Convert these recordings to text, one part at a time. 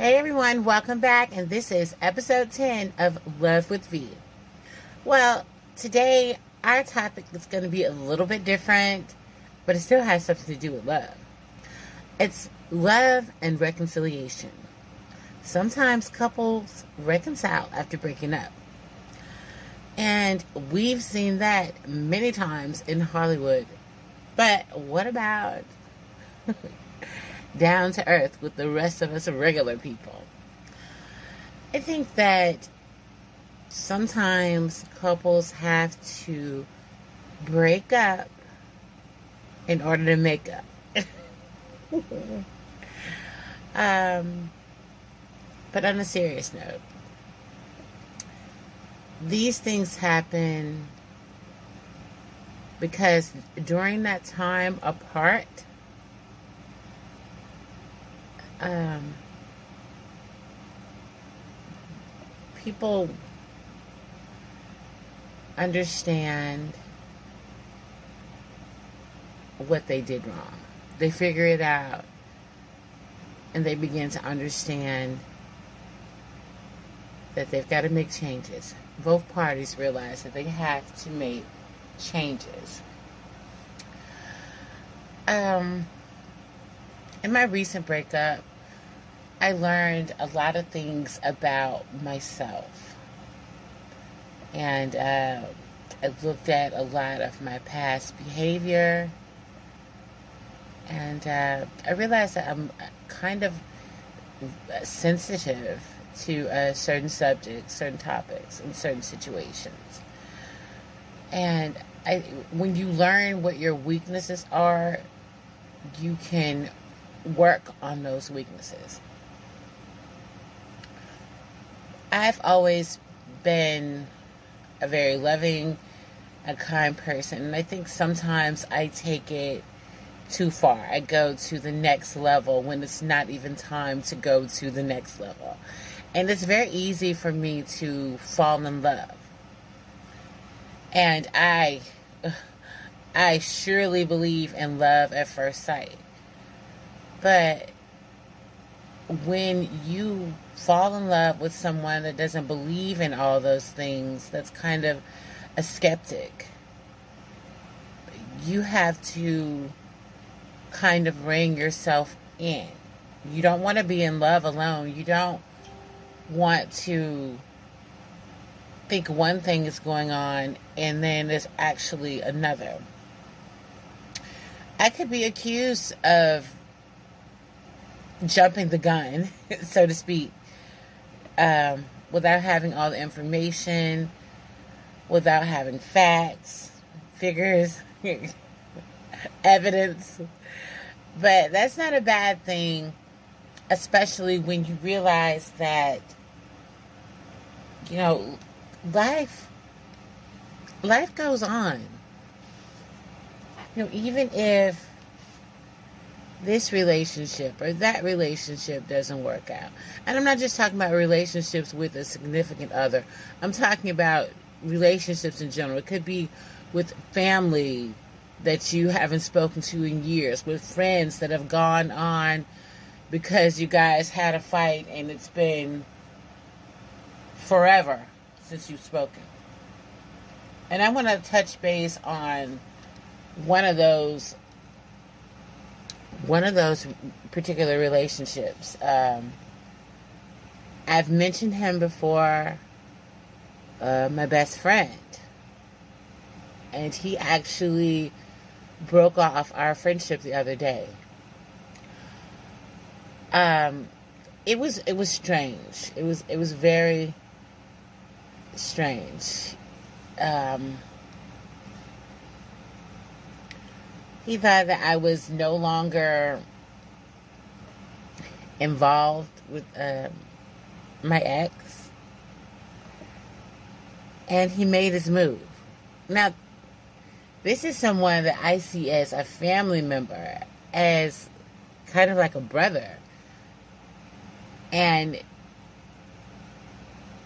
Hey everyone, welcome back, and this is episode 10 of Love with V. Well, today our topic is going to be a little bit different, but it still has something to do with love. It's love and reconciliation. Sometimes couples reconcile after breaking up. And we've seen that many times in Hollywood. But what about down to earth with the rest of us regular people. I think that sometimes couples have to break up in order to make up. um, but on a serious note, these things happen because during that time apart, um, people understand what they did wrong. They figure it out and they begin to understand that they've got to make changes. Both parties realize that they have to make changes. Um, in my recent breakup, I learned a lot of things about myself. And uh, I looked at a lot of my past behavior. And uh, I realized that I'm kind of sensitive to uh, certain subjects, certain topics, and certain situations. And I, when you learn what your weaknesses are, you can work on those weaknesses. I've always been a very loving, a kind person, and I think sometimes I take it too far. I go to the next level when it's not even time to go to the next level. And it's very easy for me to fall in love. And I I surely believe in love at first sight. But when you fall in love with someone that doesn't believe in all those things, that's kind of a skeptic. You have to kind of ring yourself in. You don't want to be in love alone. You don't want to think one thing is going on and then there's actually another. I could be accused of jumping the gun, so to speak, um, without having all the information, without having facts, figures, evidence. But that's not a bad thing, especially when you realize that, you know, life life goes on. You know, even if this relationship or that relationship doesn't work out. And I'm not just talking about relationships with a significant other. I'm talking about relationships in general. It could be with family that you haven't spoken to in years, with friends that have gone on because you guys had a fight and it's been forever since you've spoken. And I want to touch base on one of those one of those particular relationships. Um, I've mentioned him before, uh, my best friend. And he actually broke off our friendship the other day. Um, it was it was strange. It was it was very strange. Um, he thought that I was no longer involved with uh, my ex. And he made his move. Now, this is someone that I see as a family member, as kind of like a brother. And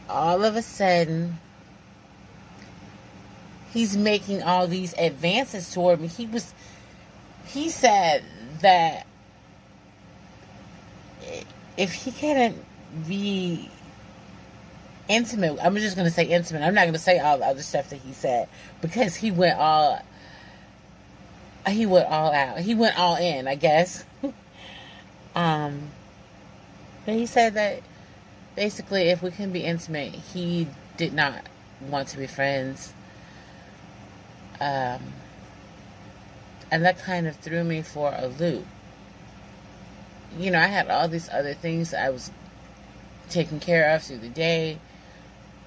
all of a sudden, he's making all these advances toward me. He was he said that if he couldn't be intimate, I'm just going to say intimate. I'm not going to say all the other stuff that he said because he went all he went all out. He went all in, I guess. um, but he said that basically, if we can be intimate, he did not want to be friends. Um, and that kind of threw me for a loop. You know, I had all these other things I was taking care of through the day,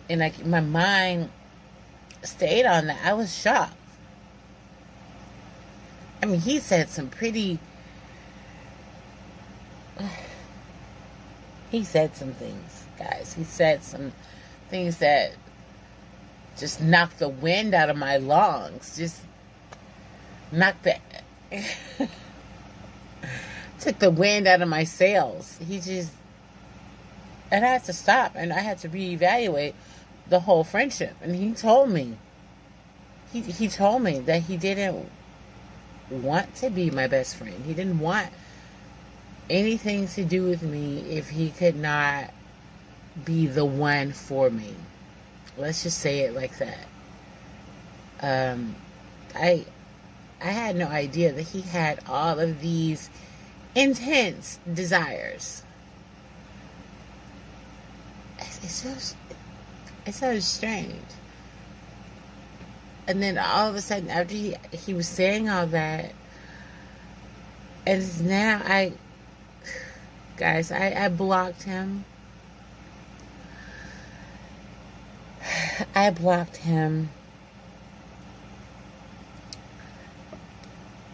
and like my mind stayed on that. I was shocked. I mean, he said some pretty. He said some things, guys. He said some things that just knocked the wind out of my lungs. Just knocked the. took the wind out of my sails. He just. And I had to stop and I had to reevaluate the whole friendship. And he told me. He, he told me that he didn't want to be my best friend. He didn't want anything to do with me if he could not be the one for me. Let's just say it like that. Um, I I had no idea that he had all of these intense desires. It's, so it's so strange. And then all of a sudden, after he he was saying all that, and now I, guys, I I blocked him. I blocked him.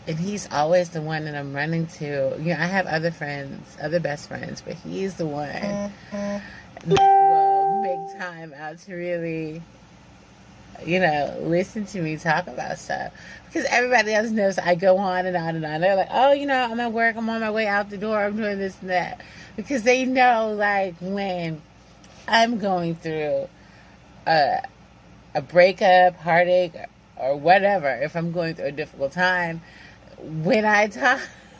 And he's always the one that I'm running to. You know, I have other friends, other best friends, but he's the one mm-hmm. that will make time out to really you know, listen to me talk about stuff. Because everybody else knows I go on and on and on. They're like, oh, you know, I'm at work, I'm on my way out the door, I'm doing this and that. Because they know, like, when I'm going through a, a breakup, heartache, or whatever, if I'm going through a difficult time, when I talk,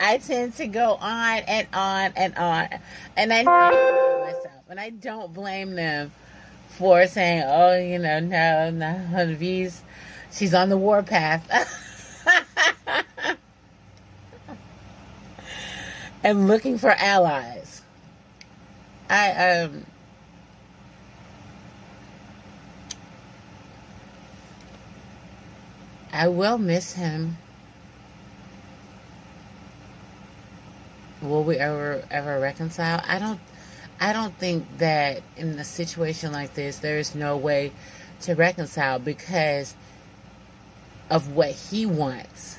I tend to go on and on and on. And I myself. And I don't blame them for saying, oh, you know, no, no, V's, she's on the warpath. and looking for allies. I, um, I will miss him. Will we ever ever reconcile? I don't I don't think that in a situation like this, there is no way to reconcile because of what he wants,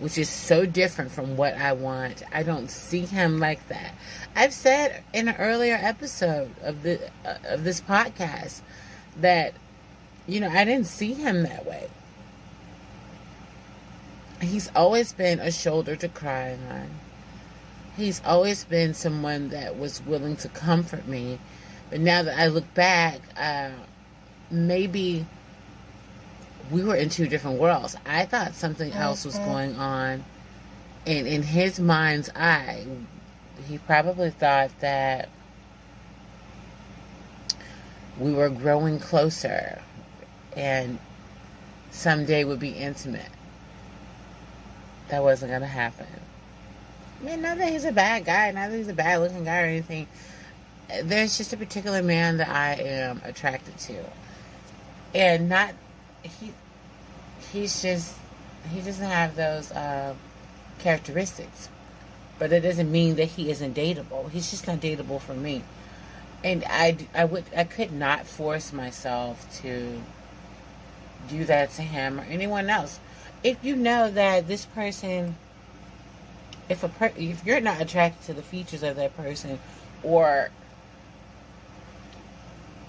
which is so different from what I want. I don't see him like that. I've said in an earlier episode of the uh, of this podcast that you know I didn't see him that way. He's always been a shoulder to cry on he's always been someone that was willing to comfort me. But now that I look back, uh, maybe we were in two different worlds. I thought something else was mm-hmm. going on. And in his mind's eye, he probably thought that we were growing closer and someday would be intimate. That wasn't to happen. I mean, not that he's a bad guy, not that he's a bad looking guy or anything. There's just a particular man that I am attracted to. And not, he, he's just, he doesn't have those uh, characteristics. But it doesn't mean that he isn't dateable. He's just not dateable for me. And I, I would, I could not force myself to do that to him or anyone else. If you know that this person if a per- if you're not attracted to the features of that person or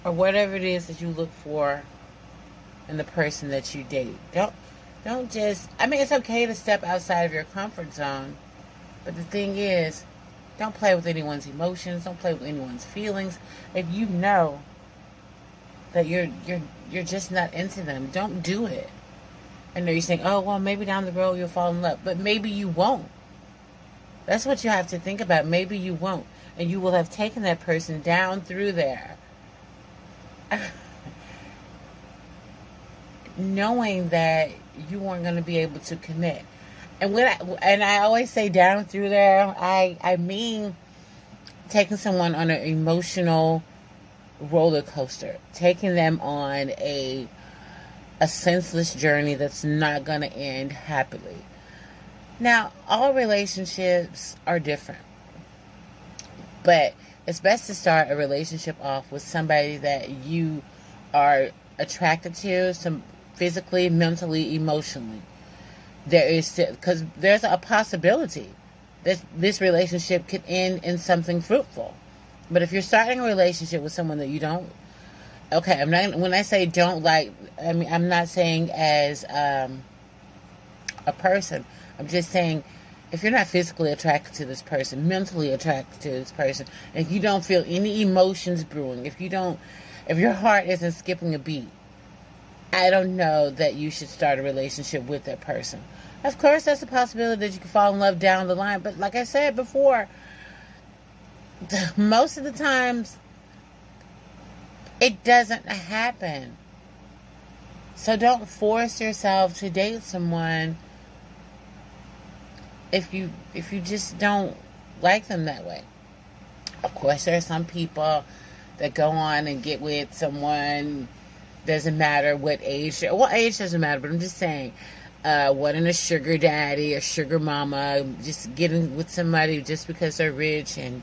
or whatever it is that you look for in the person that you date don't don't just i mean it's okay to step outside of your comfort zone but the thing is don't play with anyone's emotions don't play with anyone's feelings. If you know that you're you're you're just not into them don't do it i know you're saying oh well maybe down the road you'll fall in love but maybe you won't That's what you have to think about. Maybe you won't. And you will have taken that person down through there. Knowing that you weren't going to be able to commit. And when I, and I always say down through there, I, I mean taking someone on an emotional roller coaster, taking them on a a senseless journey that's not going to end happily. Now, all relationships are different. But it's best to start a relationship off with somebody that you are attracted to, some physically, mentally, emotionally. There is because there's a possibility that this relationship could end in something fruitful. But if you're starting a relationship with someone that you don't, okay, I'm not. When I say don't like, I mean I'm not saying as um, a person. I'm just saying if you're not physically attracted to this person, mentally attracted to this person, and you don't feel any emotions brewing, if you don't, if your heart isn't skipping a beat, I don't know that you should start a relationship with that person. Of course, that's a possibility that you can fall in love down the line, but like I said before, most of the times it doesn't happen. So don't force yourself to date someone if you if you just don't like them that way. Of course, there are some people that go on and get with someone. Doesn't matter what age. Well, age doesn't matter, but I'm just saying, uh, wanting a sugar daddy or sugar mama, just getting with somebody just because they're rich and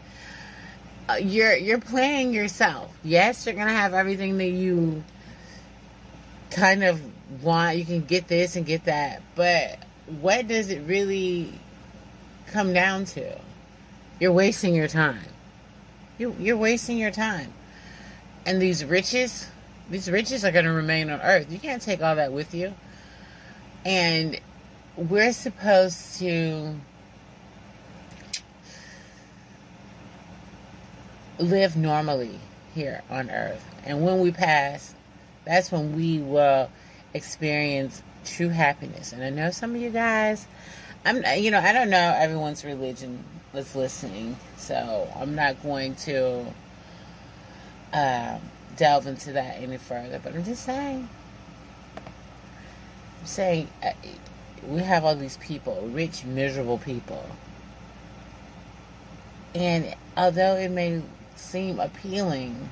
you're you're playing yourself. Yes, you're gonna have everything that you kind of want. You can get this and get that, but what does it really come down to? You're wasting your time. You you're wasting your time. And these riches, these riches are to remain on earth. You can't take all that with you. And we're supposed to live normally here on earth. And when we pass, that's when we will experience true happiness. And I know some of you guys, I'm, you know, I don't know everyone's religion that's listening, so I'm not going to uh, delve into that any further. But I'm just saying, I'm saying uh, we have all these people, rich, miserable people, and although it may seem appealing,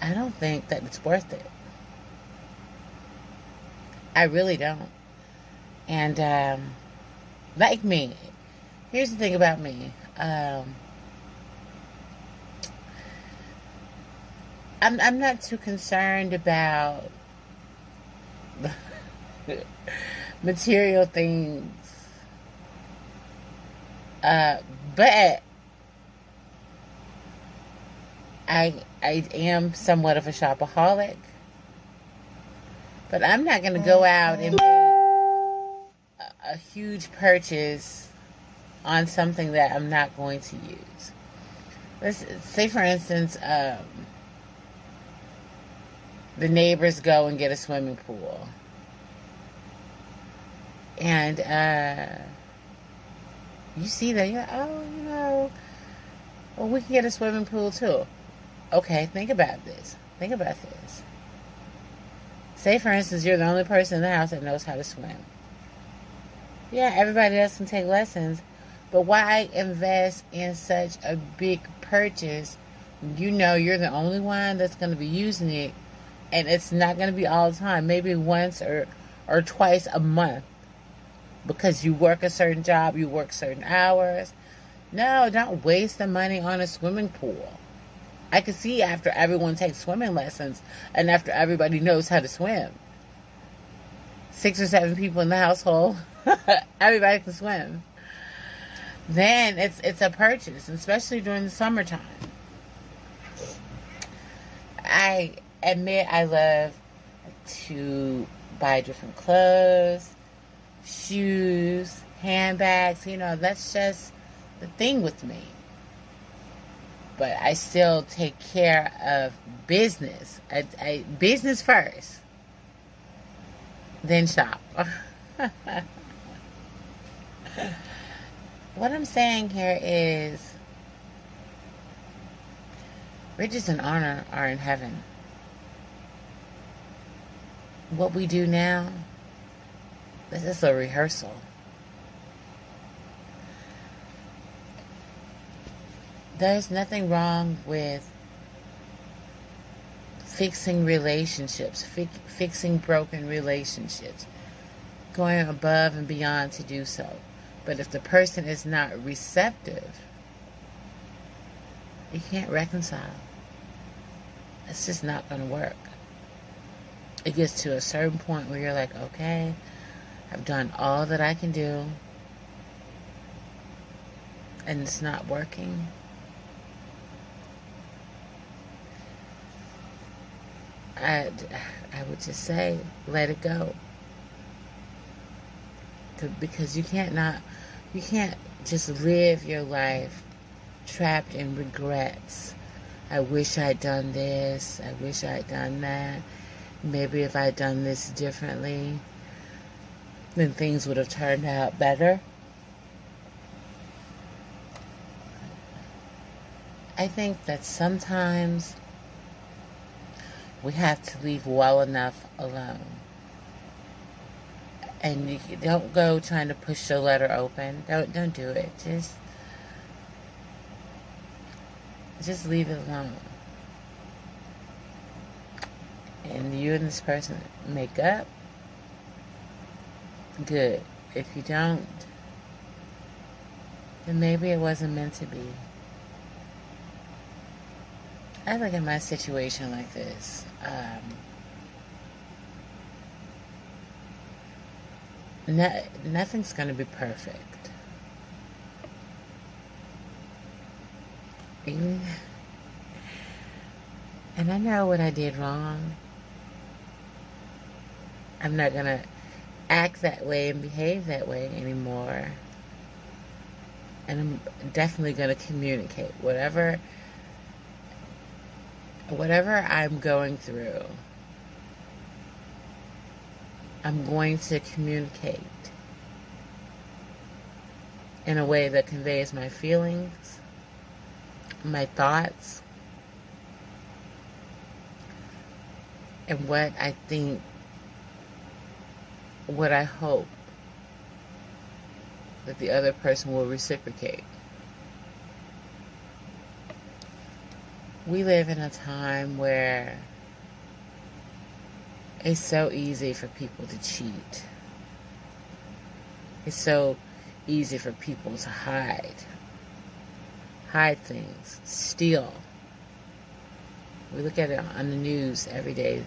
I don't think that it's worth it. I really don't. And um, like me, here's the thing about me. Um, I'm I'm not too concerned about material things. Uh, but I I am somewhat of a shopaholic. But I'm not going to go out and make a, a huge purchase on something that I'm not going to use. Let's say, for instance, um, the neighbors go and get a swimming pool. And uh, you see that, you're like, oh, you know, well, we can get a swimming pool too. Okay, think about this. Think about this. Say, for instance, you're the only person in the house that knows how to swim. Yeah, everybody else can take lessons, but why invest in such a big purchase? You know you're the only one that's going to be using it, and it's not going to be all the time. Maybe once or or twice a month because you work a certain job, you work certain hours. No, don't waste the money on a swimming pool. I can see after everyone takes swimming lessons and after everybody knows how to swim. Six or seven people in the household, everybody can swim. Then it's it's a purchase, especially during the summertime. I admit I love to buy different clothes, shoes, handbags, you know, that's just the thing with me but I still take care of business. I, I, business first, then shop. what I'm saying here is riches and honor are in heaven. What we do now, this is a rehearsal. There's nothing wrong with fixing relationships, fi- fixing broken relationships, going above and beyond to do so. But if the person is not receptive, you can't reconcile. It's just not going to work. It gets to a certain point where you're like, okay, I've done all that I can do, and it's not working. I, I would just say, let it go. Because you can't not, you can't just live your life trapped in regrets. I wish I'd done this. I wish I'd done that. Maybe if I'd done this differently, then things would have turned out better. I think that sometimes we have to leave well enough alone. And you don't go trying to push the letter open. Don't don't do it. Just just leave it alone. And you and this person make up. Good. If you don't, then maybe it wasn't meant to be. I look at my situation like this. Um, no, nothing's going to be perfect. And I know what I did wrong. I'm not going to act that way and behave that way anymore. And I'm definitely going to communicate whatever whatever I'm going through, I'm going to communicate in a way that conveys my feelings, my thoughts, and what I think, what I hope that the other person will reciprocate. We live in a time where it's so easy for people to cheat. It's so easy for people to hide. Hide things, steal. We look at it on the news every day.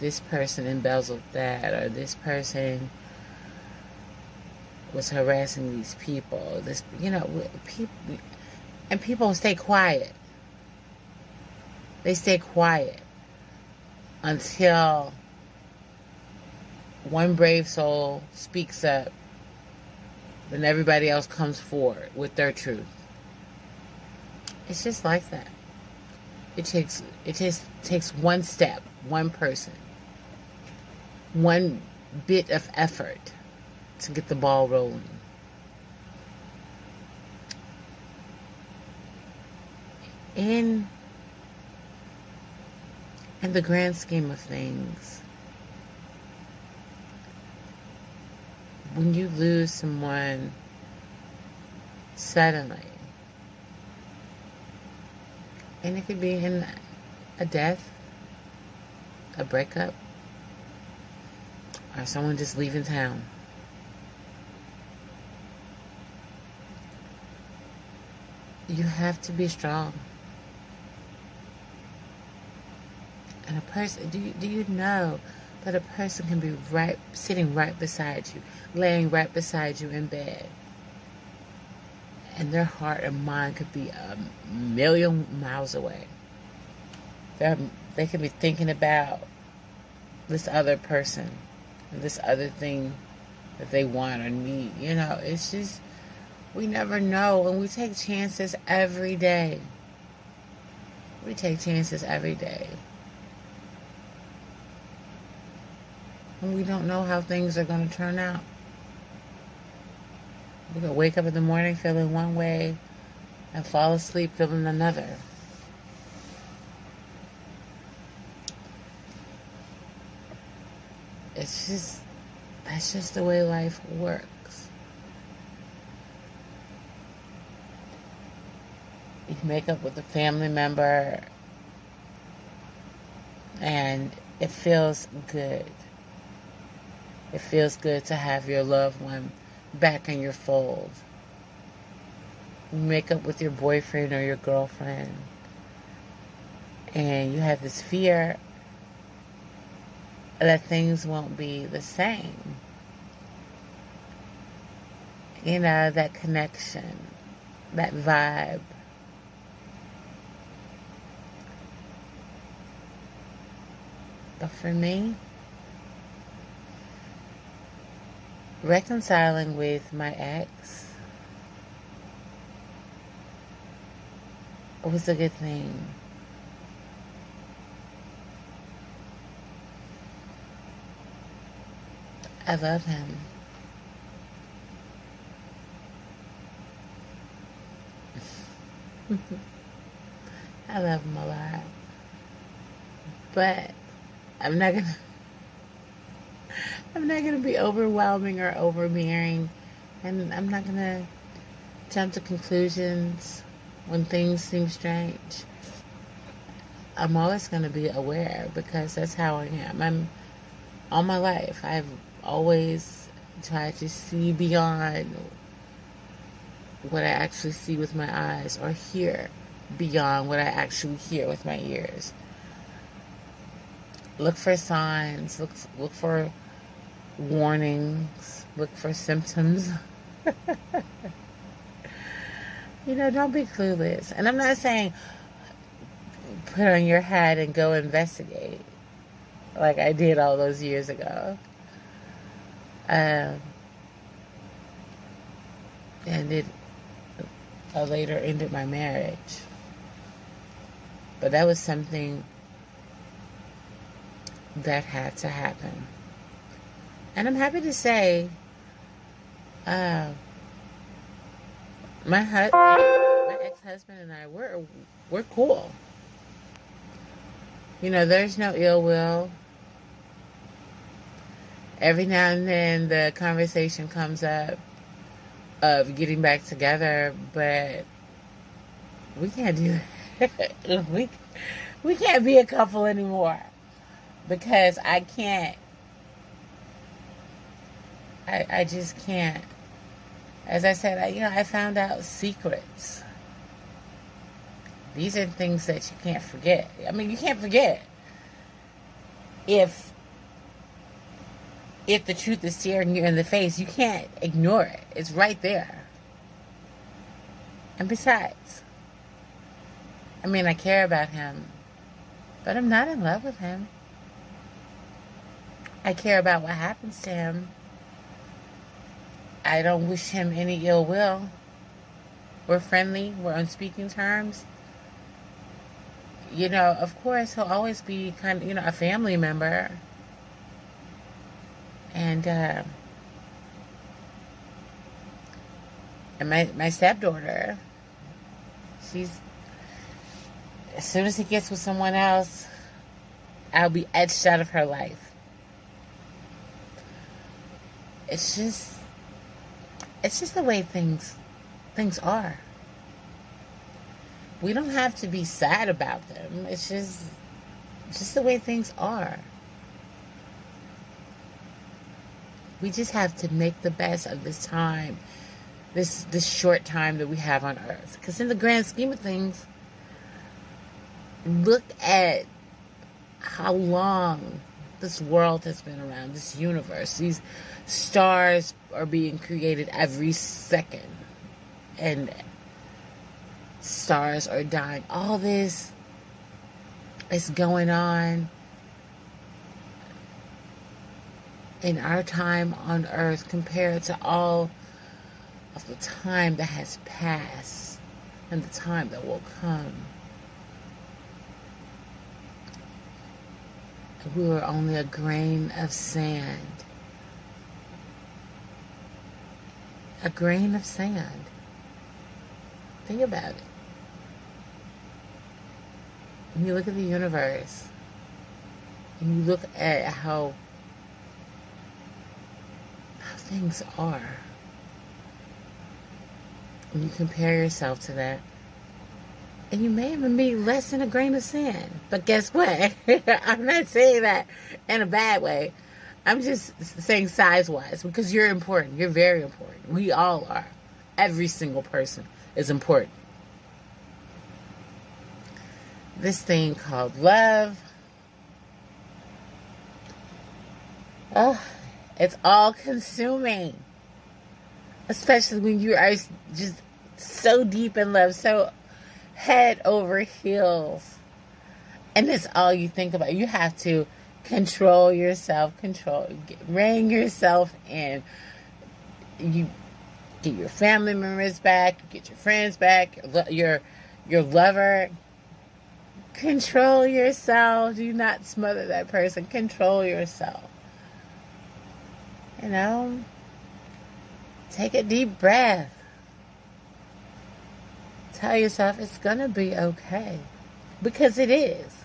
This person embezzled that, or this person was harassing these people. This, you know, people, and people stay quiet. They stay quiet until one brave soul speaks up, then everybody else comes forward with their truth. It's just like that. It takes it just takes one step, one person, one bit of effort to get the ball rolling. In in the grand scheme of things, when you lose someone suddenly, and it could be in a death, a breakup, or someone just leaving town. You have to be strong. And a person, do you, do you know that a person can be right, sitting right beside you, laying right beside you in bed, and their heart and mind could be a million miles away. They're, they could be thinking about this other person, this other thing that they want or need. You know, it's just, we never know. And we take chances every day. We take chances every day. We don't know how things are going to turn out. We could wake up in the morning feeling one way and fall asleep feeling another. It's just, that's just the way life works. You make up with a family member and it feels good. It feels good to have your loved one back in your fold. Make up with your boyfriend or your girlfriend, and you have this fear that things won't be the same. You know, that connection, that vibe. But for me, reconciling with my ex was a good thing. I love him. I love him a lot. But I'm not gonna I'm not gonna be overwhelming or overbearing and I'm not gonna jump to conclusions when things seem strange. I'm always gonna be aware because that's how I am. I'm all my life I've always tried to see beyond what I actually see with my eyes or hear beyond what I actually hear with my ears look for signs, look look for warnings, look for symptoms. you know, don't be clueless. And I'm not saying put on your hat and go investigate like I did all those years ago. Um, and it uh, later ended my marriage. But that was something that had to happen. And I'm happy to say, uh, my hu- my ex-husband and I we're we're cool. You know, there's no ill will. Every now and then the conversation comes up of getting back together, but we can't do that. we we can't be a couple anymore because I can't. I, I just can't. As I said, I, you know, I found out secrets. These are things that you can't forget. I mean, you can't forget if if the truth is staring you in the face. You can't ignore it. It's right there. And besides, I mean, I care about him, but I'm not in love with him. I care about what happens to him. I don't wish him any ill will. We're friendly, we're on speaking terms. You know, of course, he'll always be kind of, you know, a family member. And, uh, and my, my stepdaughter, she's, as soon as he gets with someone else, I'll be etched out of her life it's just it's just the way things things are. We don't have to be sad about them. It's just just the way things are. We just have to make the best of this time, this this short time that we have on earth. Because in the grand scheme of things, look at how long this world has been around, this universe. These stars are being created every second. And stars are dying. All this is going on in our time on earth compared to all of the time that has passed and the time that will come. We were only a grain of sand a grain of sand. Think about it. When you look at the universe, and you look at how how things are, and you compare yourself to that, and you may even be less than a grain of sand. But guess what? I'm not saying that in a bad way. I'm just saying size wise because you're important. You're very important. We all are. Every single person is important. This thing called love. Oh, it's all consuming. Especially when you are just so deep in love, so head over heels. And that's all you think about. You have to control yourself, control, get, rein yourself in. You get your family members back, get your friends back, your your lover. Control yourself. Do not smother that person. Control yourself. You know, take a deep breath. Tell yourself it's going to be okay. Because it is.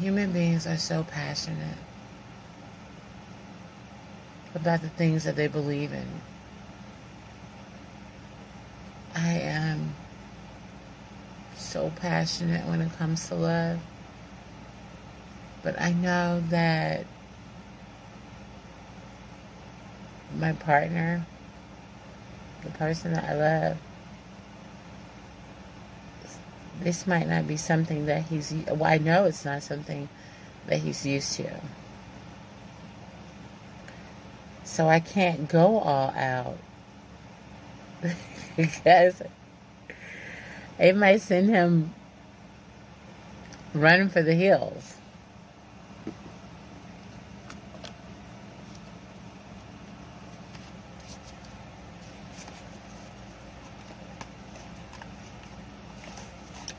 Human beings are so passionate about the things that they believe in. I am so passionate when it comes to love. But I know that my partner, the person that I love, this might not be something that he's, well, I know it's not something that he's used to. So I can't go all out because it might send him running for the hills.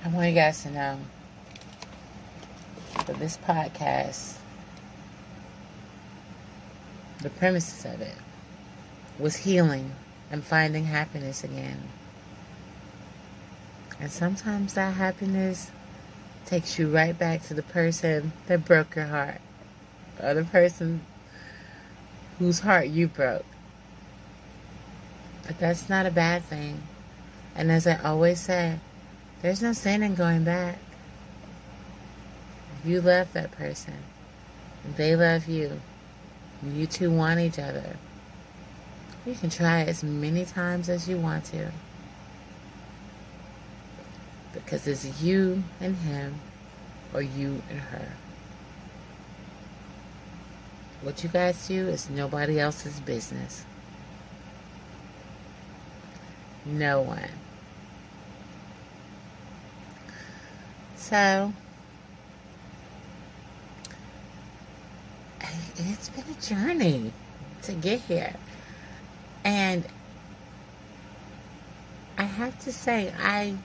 I want you guys to know that this podcast, the premises of it, was healing and finding happiness again. And sometimes that happiness takes you right back to the person that broke your heart, or the person whose heart you broke. But that's not a bad thing. And as I always say, there's no sin in going back. You love that person, they love you, you two want each other, you can try as many times as you want to. Because it's you and him, or you and her. What you guys do is nobody else's business. No one. So, it's been a journey to get here. And I have to say, I,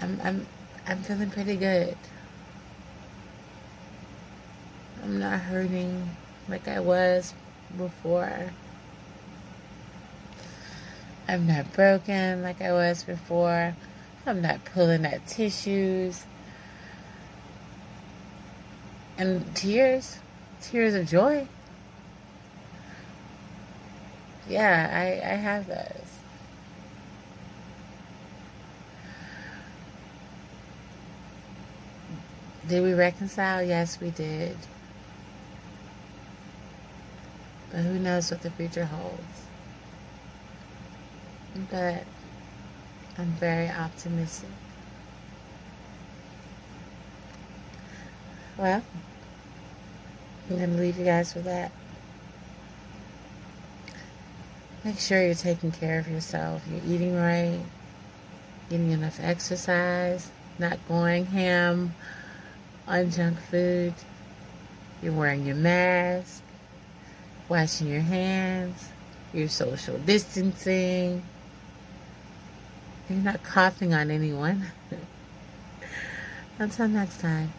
I'm, I'm, I'm feeling pretty good. I'm not hurting like I was before. I'm not broken like I was before. I'm not pulling at tissues. And tears, tears of joy. Yeah, I, I have those. Did we reconcile? Yes, we did. But who knows what the future holds? But I'm very optimistic. Well, I'm going to leave you guys with that. Make sure you're taking care of yourself. You're eating right, getting enough exercise, not going ham on junk food. You're wearing your mask, washing your hands, you're social distancing you're not coughing on anyone. Until next time,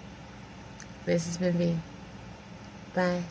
this has been V. Bye.